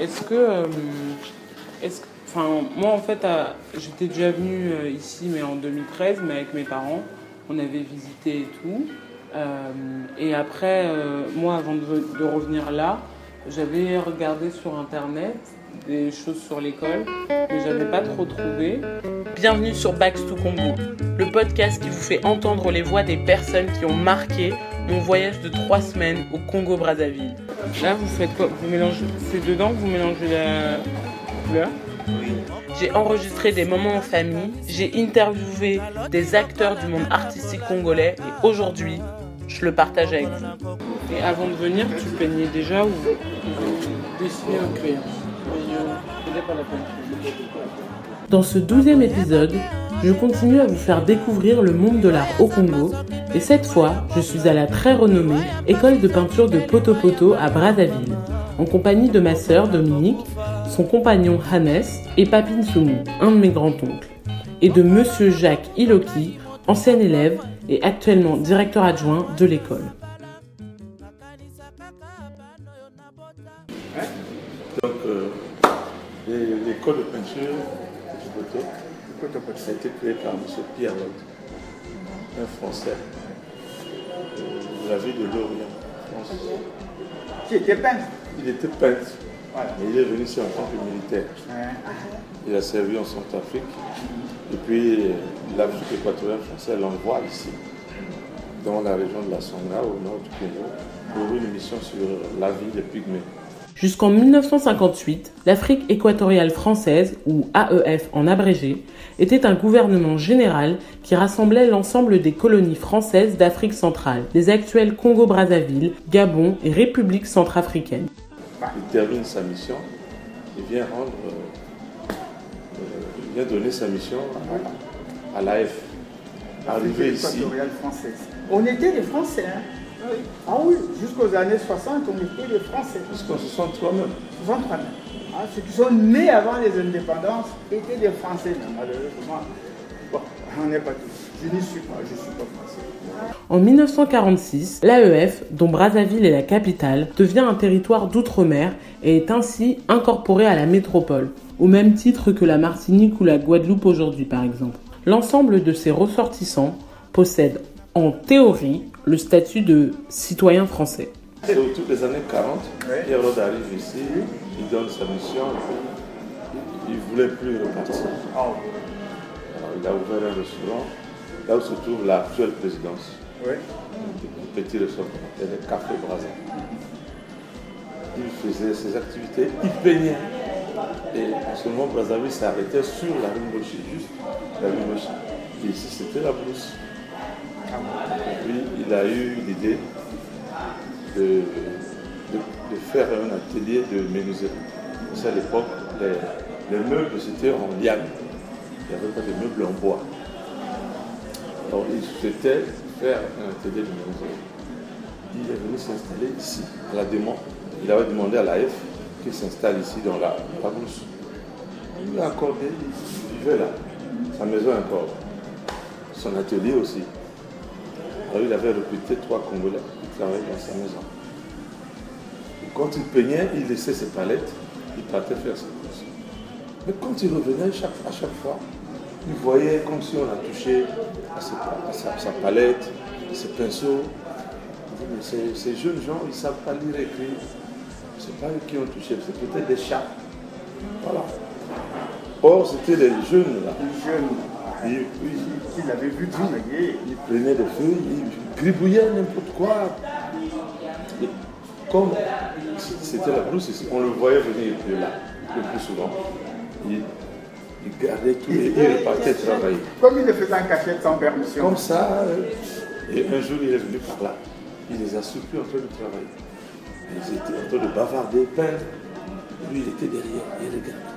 Est-ce que, euh, est-ce enfin, moi en fait, j'étais déjà venue euh, ici, mais en 2013, mais avec mes parents, on avait visité et tout. Euh, et après, moi, avant de, de revenir là, j'avais regardé sur internet des choses sur l'école, mais j'avais pas trop trouvé. Bienvenue sur Backs to Congo, le podcast qui vous fait entendre les voix des personnes qui ont marqué mon voyage de trois semaines au Congo-Brazzaville. Là, vous faites quoi Vous mélangez, c'est dedans que vous mélangez la couleur J'ai enregistré des moments en famille, j'ai interviewé des acteurs du monde artistique congolais et aujourd'hui, je le partage avec vous. Et avant de venir, tu peignais déjà ou dessinais au crayon? Dans ce douzième épisode, je continue à vous faire découvrir le monde de l'art au Congo. Et cette fois, je suis à la très renommée école de peinture de Poto Poto à Brazzaville, en compagnie de ma sœur Dominique, son compagnon Hannes et Papine Soumou, un de mes grands-oncles, et de monsieur Jacques Iloki, ancien élève et actuellement directeur adjoint de l'école. Donc, euh, l'école de peinture du Poteau, ça a été créé par M. Pierre Lotte, un Français de la ville de Lorient, France. Qui était peintre? Il était peintre, Voilà. mais il est venu ici en tant que militaire. Il a servi en Centrafrique. Et puis, l'Afrique équatoriale française l'envoie ici, dans la région de la Songa, au nord du Congo, pour une mission sur la vie des Pygmées. Jusqu'en 1958, l'Afrique équatoriale française, ou AEF en abrégé, était un gouvernement général qui rassemblait l'ensemble des colonies françaises d'Afrique centrale, les actuels Congo-Brazzaville, Gabon et République centrafricaine. Il termine sa mission, il vient rendre, euh, euh, il vient donner sa mission à, à l'AF. Arrivé ici, équatoriale française. On était des Français. Hein. Ah oui, jusqu'aux années 60, on était des Français. jusqu'en 63 même. 63 même. Ah, ceux qui sont nés avant les indépendances étaient des Français. Mais malheureusement, bon, on n'est pas tous. Je n'y suis pas, je ne suis pas français. En 1946, l'AEF, dont Brazzaville est la capitale, devient un territoire d'outre-mer et est ainsi incorporé à la métropole, au même titre que la Martinique ou la Guadeloupe aujourd'hui par exemple. L'ensemble de ses ressortissants possède en théorie le statut de citoyen français. C'est autour des années 40, Ouais. Pierre Rode arrive ici, il donne sa mission, il ne voulait plus repartir. Ah Alors, il a ouvert un restaurant, là où se trouve l'actuelle présidence. oui. Un petit restaurant le Café Brazza. Il faisait ses activités, il peignait. Et en ce moment, Brazzaville s'arrêtait sur la rue Mochi, juste la rue Mochi. Et ici, c'était la brousse. Puis, il a eu l'idée de, de, faire un atelier de menuiserie. Parce qu'à l'époque, les, les meubles, c'était en liane. Il n'y avait pas de meubles en bois. Alors, il souhaitait faire un atelier de menuiserie. Il est venu s'installer ici, à la demande. Il avait demandé à l'AF qu'il s'installe ici dans la, brousse. Il lui a accordé, il vivait là? Sa maison encore. Son atelier aussi. Il avait recruté trois Congolais qui travaillaient dans sa maison. Quand il peignait, il laissait ses palettes, il partait faire ses courses. Mais quand il revenait chaque, à chaque fois, il voyait comme si on a touché à, à sa, sa palette, ses pinceaux. Ces, jeunes gens, ils ne savent pas lire et écrire. Ce pas eux qui ont touché, c'est peut-être des chats. Voilà. Or, c'était les jeunes là. Les jeunes Et, qui l'avaient vu travailler. il prenait des feuilles, il gribouillait n'importe quoi. Et comme c'était la brousse, ici, on le voyait venir de là le plus souvent. Il, il gardait tout et il repartait travailler. Comme il le faisait en cachette sans permission. Comme ça, euh, et un jour il est venu par là. Il les a surpris en train de travailler. Ils étaient en train de bavarder, peindre. Lui, il était derrière, il regarde.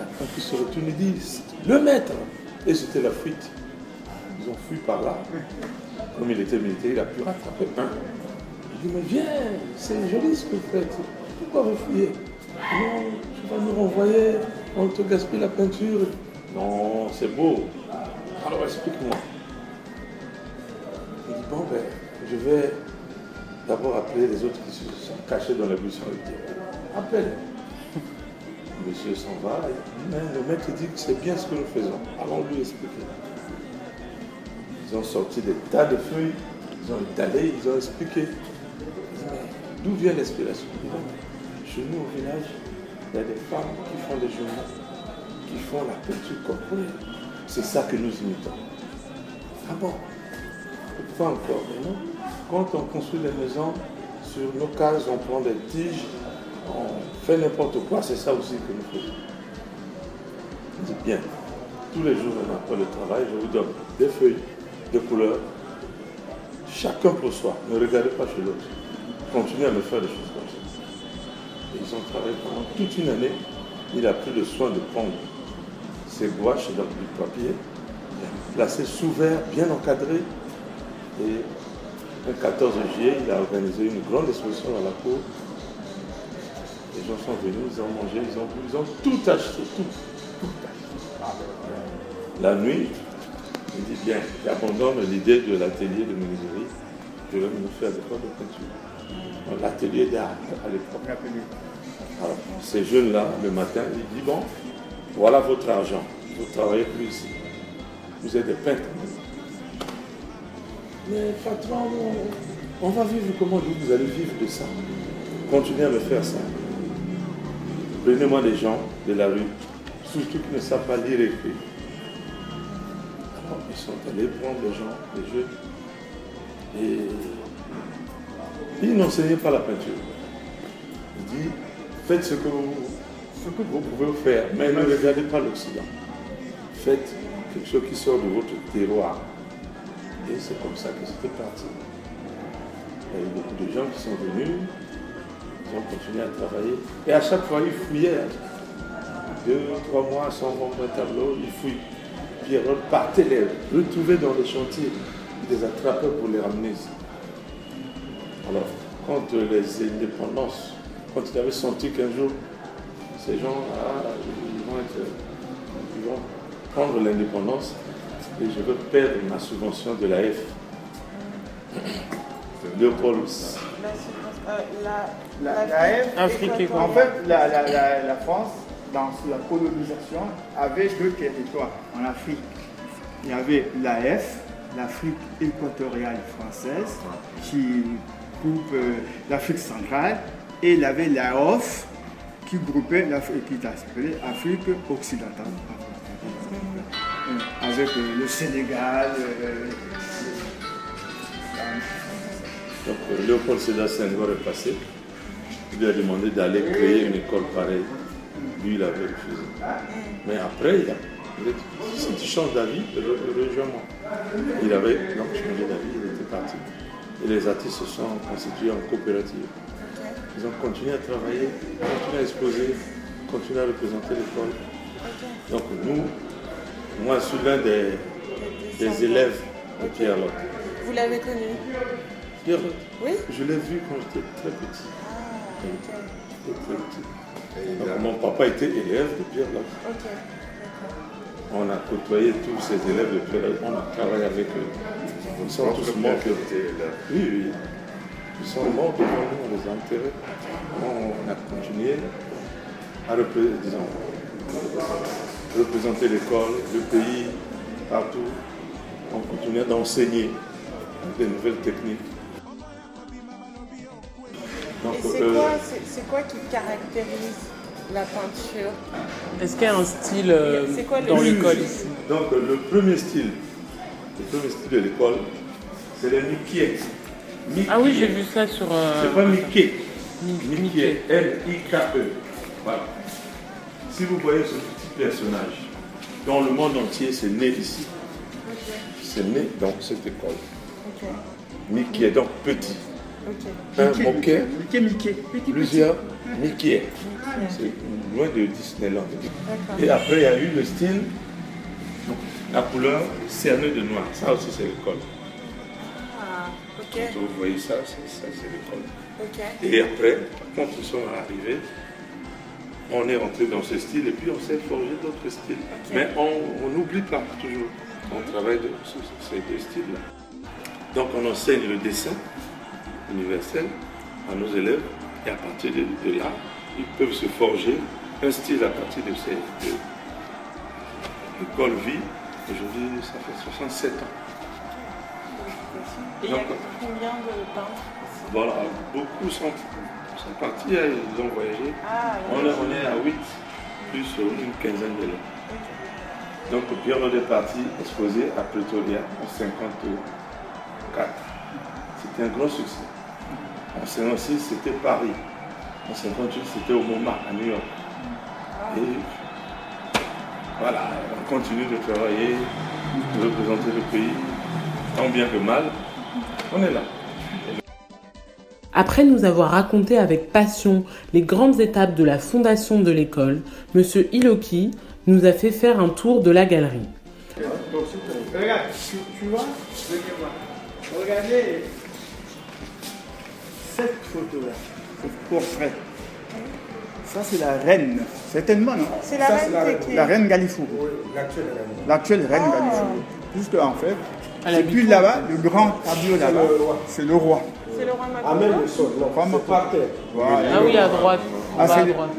Et après qu'il se retourne, il dit Le maître Et c'était la fuite. Ils ont fui par là. Comme il était militaire, il a pu rattraper un. Il dit Mais viens, c'est joli ce que vous faites. Pourquoi vous fuyez? Non, tu vas nous renvoyer, on te gaspille la peinture. Non, c'est beau. Alors explique-moi. Il dit Bon, ben, je vais d'abord appeler les autres qui se sont cachés dans la buisson. Appelle. Monsieur s'en va, mais le maître dit que c'est bien ce que nous faisons. Allons lui expliquer. Ils ont sorti des tas de feuilles, ils ont étalé, ils ont expliqué. D'où vient l'inspiration Chez nous au village, il y a des femmes qui font des journaux, qui font la peinture corporelle. C'est ça que nous imitons. Ah bon? Pas encore, mais non. Quand on construit des maisons, sur nos cases, on prend des tiges, on fait n'importe quoi, c'est ça aussi que nous faisons. Dis bien, tous les jours, après le travail, je vous donne des feuilles de couleurs, chacun pour soi. Ne regardez pas chez l'autre. Continuez à me faire des choses comme ça. ils ont travaillé pendant toute une année. Il a pris le soin de prendre ses gouaches dans du papier, placé sous verre, bien encadré. Et le 14 juillet, il a organisé une grande exposition à la cour. Les gens sont venus, ils ont mangé, ils ont, ils ont tout acheté, tout, tout acheté. La nuit, il dit bien, j'abandonne l'idée de l'atelier de menuiserie, je vais me faire des cours de peinture. L'atelier d'art à l'époque. Alors, ces jeunes-là, le matin, ils disent, bon, voilà votre argent, vous ne travaillez plus ici. Vous êtes des peintres. Mais patron, on va vivre comment vous allez vivre de ça? Continuez à me faire ça. Prenez-moi des gens de la rue, surtout qui ne savent pas lire et écrire. Alors, ils sont allés prendre des gens, des jeunes, et ils n'enseignaient pas la peinture. Il dit, faites ce que vous, ce que vous pouvez faire, mais ne regardez pas l'Occident. Faites quelque chose qui sort de votre terroir. Et c'est comme ça que c'était parti. Il y a eu beaucoup de gens qui sont venus, ils ont continué à travailler. Et à chaque fois, ils fouillaient. Deux, trois mois sans vendre un tableau, ils fouillent. Puis ils repartaient les retrouver dans les chantiers. Ils les attrapaient pour les ramener ici. Alors, quand les indépendances, quand ils avaient senti qu'un jour, ces gens ils vont, ils vont prendre l'indépendance et je veux perdre ma subvention de la F. Léopold. La, la, F, Afrique en fait, la, la, France, dans la colonisation, avait deux territoires en Afrique. Il y avait la F, l'Afrique équatoriale française, qui coupe euh, l'Afrique centrale, et il y avait la OF, qui groupait l'Afrique, qui s'appelait Afrique occidentale. Euh, avec euh, le Sénégal. Donc Léopold Sédar Senghor est passé. Il lui a demandé d'aller créer une école pareille. Lui, il avait refusé. Mais après, il a, si tu changes d'avis, rejoins-moi. Il avait donc changé d'avis, il était parti. Et les artistes se sont constitués en coopérative. Ils ont continué à travailler, continué à exposer, continué à représenter l'école. Donc nous, moi je suis l'un des, élèves de Pierre. Vous l'avez connu? Oui Je l'ai vu quand j'étais très petit. Ah, ok. Très petit. Donc, mon papa était élève de Pierre Lotte. Ok, On a côtoyé tous ces élèves de Pierre Lotte, on a travaillé avec eux. Ils sont tous morts. Oui, oui. Ils sont morts devant nous, on les a enterrés. On a continué à représenter, représenter l'école, le pays, partout. On continuait d'enseigner des nouvelles techniques. Donc, Et c'est euh, quoi, quoi, qui caractérise la peinture Est-ce qu'il y a un style euh, dans l'école ici Donc le premier style, le premier style de l'école, c'est le Mickey. Ah oui, j'ai vu ça sur. Euh, c'est pas Mickey. Mickey. M-I-K-E. Voilà. Si vous voyez ce petit personnage, dans le monde entier, c'est né ici. C'est né dans cette école. Mickey, donc petit. Un Mickey, Mickey, Mickey. Plusieurs Mickey. C'est loin de Disneyland. Et après, il y a eu le style, la couleur cernée de noir. Ça aussi, c'est l'école. Quand vous voyez ça, c'est l'école. Et après, quand nous sommes arrivés, on est rentré dans ce style et puis on s'est forgé d'autres styles. Mais on n'oublie pas toujours. On travaille de, sur ces deux styles-là. Donc on enseigne le dessin universel à nos élèves et à partir de, là, ils peuvent se forger un style à partir de ces de, l'école vie. Aujourd'hui, ça fait 67 ans. Et il y a Donc, combien de peintres ici Voilà, beaucoup sont, sont partis, hein, ils ont voyagé. Ah, On est, on est à 8, plus une quinzaine de là. Donc Pierre est parti exposé à Pretoria en 54. C'était un grand succès. En 56, c'était Paris. En 58, c'était au MoMA, à New York. Et voilà, on continue de travailler, de représenter le pays, tant bien que mal. On est là. Après nous avoir raconté avec passion les grandes étapes de la fondation de l'école, Monsieur Iloki nous a fait faire un tour de la galerie. Regarde, tu, tu vois, venez voir. Regardez portrait. Ça, c'est la reine, certainement, non? C'est la qui La reine Galifou. L'actuelle reine. L'actuelle reine Ah. Galifou. Puisque, en fait, puis où? là-bas, le grand tableau là-bas, c'est le roi. C'est le roi À Makoto. même le sol, c'est par terre. Voilà. Ah oui, à droite. Ah, à c'est- droite.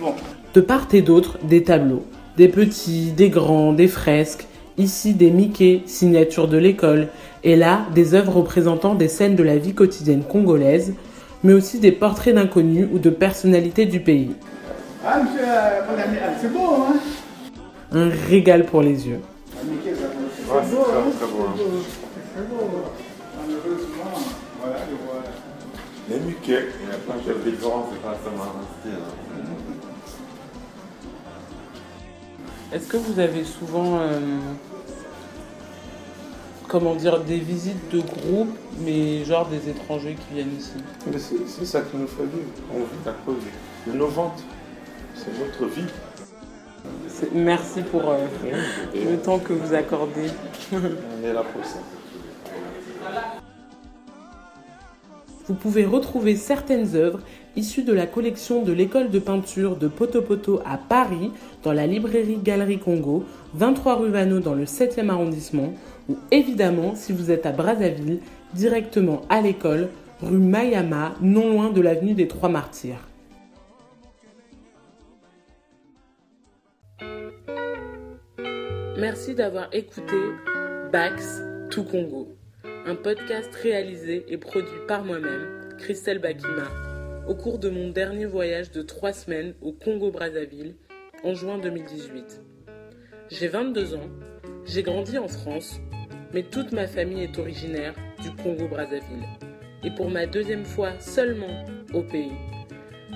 Bon, De part et d'autre, des tableaux. Des petits, des grands, des fresques. Ici, des Mickey, signature de l'école. Et là, des œuvres représentant des scènes de la vie quotidienne congolaise, mais aussi des portraits d'inconnus ou de personnalités du pays. ah, monsieur, euh, mon ami, ah, c'est beau, hein Un régal pour les yeux. C'est beau, hein C'est beau. Malheureusement, voilà, le roi. Les Mickey, La différence, c'est pas ça m'a resté. Est-ce que vous avez souvent, euh, comment dire, des visites de groupe, mais genre des étrangers qui viennent ici Mais c'est ça qui nous fait vivre. On vit à cause de nos ventes. C'est notre vie. Merci pour euh, le temps que vous accordez. On est là pour ça. Vous pouvez retrouver certaines œuvres issues de la collection de l'école de peinture de Potopoto à Paris, dans la librairie Galerie Congo, 23 rue Vanneau dans le 7e arrondissement, ou évidemment, si vous êtes à Brazzaville, directement à l'école, rue Mayama, non loin de l'avenue des Trois Martyrs. Merci d'avoir écouté Bax tout Congo, un podcast réalisé et produit par moi-même, Christelle Bakima, au cours de mon dernier voyage de trois semaines au Congo-Brazzaville en juin 2018. J'ai 22 ans, j'ai grandi en France, mais toute ma famille est originaire du Congo-Brazzaville. Et pour ma deuxième fois seulement au pays,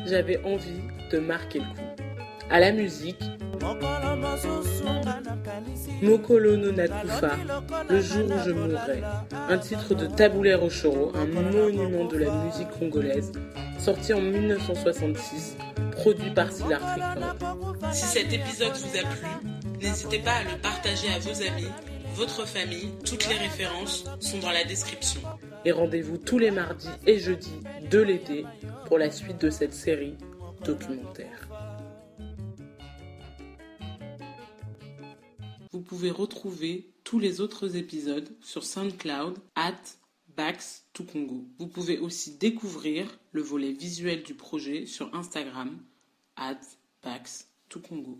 j'avais envie de marquer le coup. À la musique, Mokolo no Nakufa, Le jour où je mourrai, un titre de Taboulé Rochoro, un monument de la musique congolaise, sorti en 1966, produit par Silar. Si cet épisode vous a plu, n'hésitez pas à le partager à vos amis, votre famille, toutes les références sont dans la description. Et rendez-vous tous les mardis et jeudis de l'été pour la suite de cette série documentaire. Pouvez retrouver tous les autres épisodes sur SoundCloud at Bax to Congo. Vous pouvez aussi découvrir le volet visuel du projet sur Instagram at Bax to Congo.